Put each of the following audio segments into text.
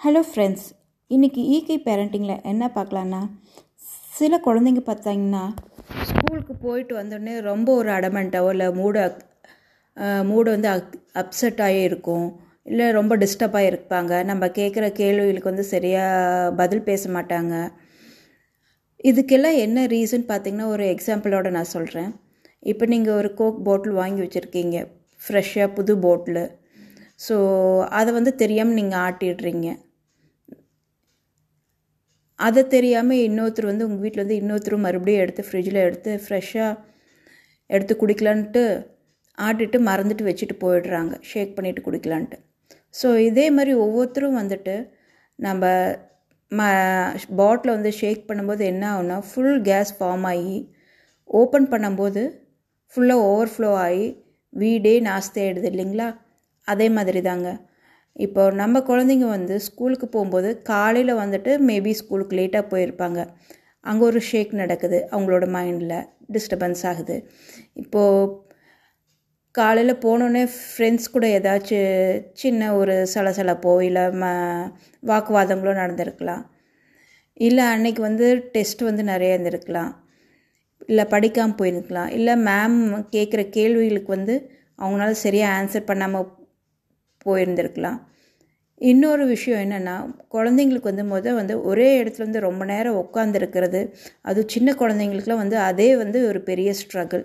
Hello friends இன்றைக்கி ஈகை பேரண்டிங்கில் என்ன பார்க்கலான்னா சில குழந்தைங்க பார்த்தாங்கன்னா ஸ்கூலுக்கு போயிட்டு வந்தோடனே ரொம்ப ஒரு அடமெண்ட்டாவோ இல்லை மூடு மூடு வந்து அப் அப்செட்டாகி இருக்கும். இல்லை ரொம்ப டிஸ்டர்பாக இருப்பாங்க. நம்ம கேட்குற கேள்விகளுக்கு வந்து சரியாக பதில் பேச மாட்டாங்க. இதுக்கெல்லாம் என்ன ரீசன் பார்த்தீங்கன்னா ஒரு எக்ஸாம்பிளோட நான் சொல்கிறேன் இப்போ நீங்கள் ஒரு கோக் பாட்டில் வாங்கி வச்சுருக்கீங்க. ஃப்ரெஷ்ஷாக புது பாட்டிலு ஸோ அதை வந்து தெரியாமல் நீங்கள் ஆட்டிடுறீங்க. அதை தெரியாமல் இன்னொருத்தர் வந்து உங்கள் வீட்டில் வந்து இன்னொருத்தரும் மறுபடியும் எடுத்து ஃப்ரிட்ஜில் எடுத்து ஃப்ரெஷ்ஷாக எடுத்து குடிக்கலான்ட்டு ஆட்டிட்டு மறந்துட்டு வச்சுட்டு போயிடுறாங்க. ஷேக் பண்ணிவிட்டு குடிக்கலான்ட்டு. ஸோ இதே மாதிரி ஒவ்வொருத்தரும் வந்துட்டு நம்ம ம பாட்டில் வந்து ஷேக் பண்ணும்போது என்ன ஆகுனா ஃபுல் கேஸ் ஃபார்ம் ஆகி ஓப்பன் பண்ணும்போது ஃபுல்லாக ஓவர்ஃப்ளோ ஆகி வீடே நாஸ்தியாயிடுது இல்லைங்களா? அதே மாதிரி தாங்க இப்போ நம்ம குழந்தைங்க வந்து ஸ்கூலுக்கு போகும்போது காலையில் வந்துட்டு மேபி ஸ்கூலுக்கு லேட்டாக போயிருப்பாங்க. அங்கே ஒரு ஷேக் நடக்குது. அவங்களோட மைண்டில் டிஸ்டர்பன்ஸ் ஆகுது. இப்போது காலையில் போனோடனே ஃப்ரெண்ட்ஸ் கூட ஏதாச்சும் சின்ன ஒரு சலசலப்போ இல்லை ம வாக்குவாதங்களோ நடந்திருக்கலாம். இல்லை அன்னைக்கு வந்து டெஸ்ட் வந்து நிறைய இருந்திருக்கலாம். இல்லை படிக்காமல் போயிருக்கலாம். இல்லை மேம் கேட்குற கேள்விகளுக்கு வந்து அவங்களால சரியாக ஆன்சர் பண்ணாமல் போயிருந்திருக்கலாம். இன்னொரு விஷயம் என்னென்னா குழந்தைங்களுக்கு வந்து முதல் வந்து ஒரே இடத்துல வந்து ரொம்ப நேரம் உட்காந்துருக்கிறது அது சின்ன குழந்தைங்களுக்குலாம் வந்து அதே வந்து ஒரு பெரிய ஸ்ட்ரகிள்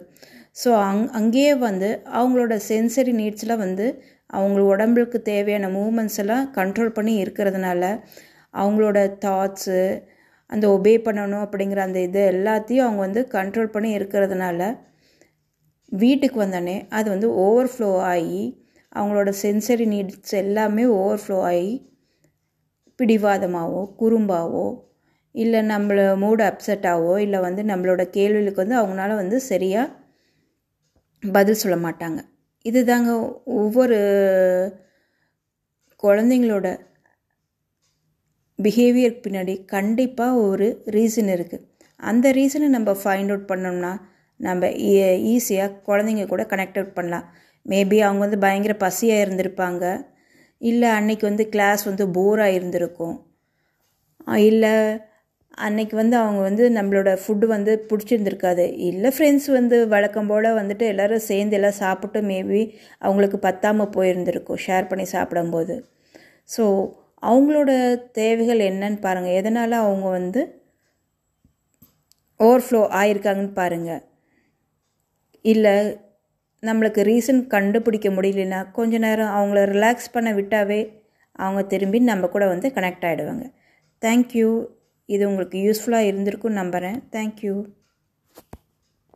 ஸோ அங் அங்கேயே வந்து அவங்களோட சென்சரி நீட்ஸ்லாம் வந்து அவங்க உடம்புக்கு தேவையான மூமெண்ட்ஸ் எல்லாம் கண்ட்ரோல் பண்ணி இருக்கிறதுனால அவங்களோட தாட்ஸு அந்த ஒபே பண்ணணும் அப்படிங்கிற அந்த இது எல்லாத்தையும் அவங்க வந்து கண்ட்ரோல் பண்ணி இருக்கிறதுனால வீட்டுக்கு வந்தோடனே அது வந்து ஓவர்ஃப்ளோ ஆகி அவங்களோட சென்சரி நீட்ஸ் எல்லாமே ஓவர்ஃப்ளோ ஆகி பிடிவாதமாகவோ குறும்பாவோ இல்லை நம்மள மூடு அப்செட்டாவோ இல்லை வந்து நம்மளோட கேள்விகளுக்கு வந்து அவங்களால வந்து சரியாக பதில் சொல்ல மாட்டாங்க. இது தாங்க ஒவ்வொரு குழந்தைங்களோட பிஹேவியருக்கு பின்னாடி கண்டிப்பாக ஒரு ரீசன் இருக்குது அந்த ரீசனை நம்ம ஃபைண்ட் அவுட் பண்ணோம்னா நம்ம e-, ஈஸியாக குழந்தைங்க கூட கனெக்ட் அவுட் பண்ணலாம். மேபி அவங்க வந்து பயங்கர பசியாக இருந்திருப்பாங்க. இல்லை அன்னைக்கு வந்து கிளாஸ் வந்து போராக இருந்திருக்கும். இல்லை அன்னைக்கு வந்து அவங்க வந்து நம்மளோட ஃபுட்டு வந்து பிடிச்சிருந்துருக்காது. இல்லை ஃப்ரெண்ட்ஸ் வந்து வழக்கம் போல் வந்துட்டு எல்லோரும் சேர்ந்து எல்லாம் சாப்பிட்டு மேபி அவங்களுக்கு பத்தாமல் போயிருந்திருக்கும் ஷேர் பண்ணி சாப்பிடும்போது. ஸோ அவங்களோட தேவைகள் என்னன்னு பாருங்கள் எதனால் அவங்க வந்து ஓவர்ஃப்ளோ ஆயிருக்காங்கன்னு பாருங்கள் இல்லை நம்மளுக்கு ரீசன் கண்டுபிடிக்க முடியலன்னா கொஞ்ச நேரம் அவங்கள ரிலாக்ஸ் பண்ண விட்டாவே அவங்க திரும்பி நம்ம கூட வந்து கனெக்ட் ஆகிடுவாங்க தேங்க்யூ இது உங்களுக்கு யூஸ்ஃபுல்லாக இருந்திருக்கும் நம்புகிறேன் தேங்க்யூ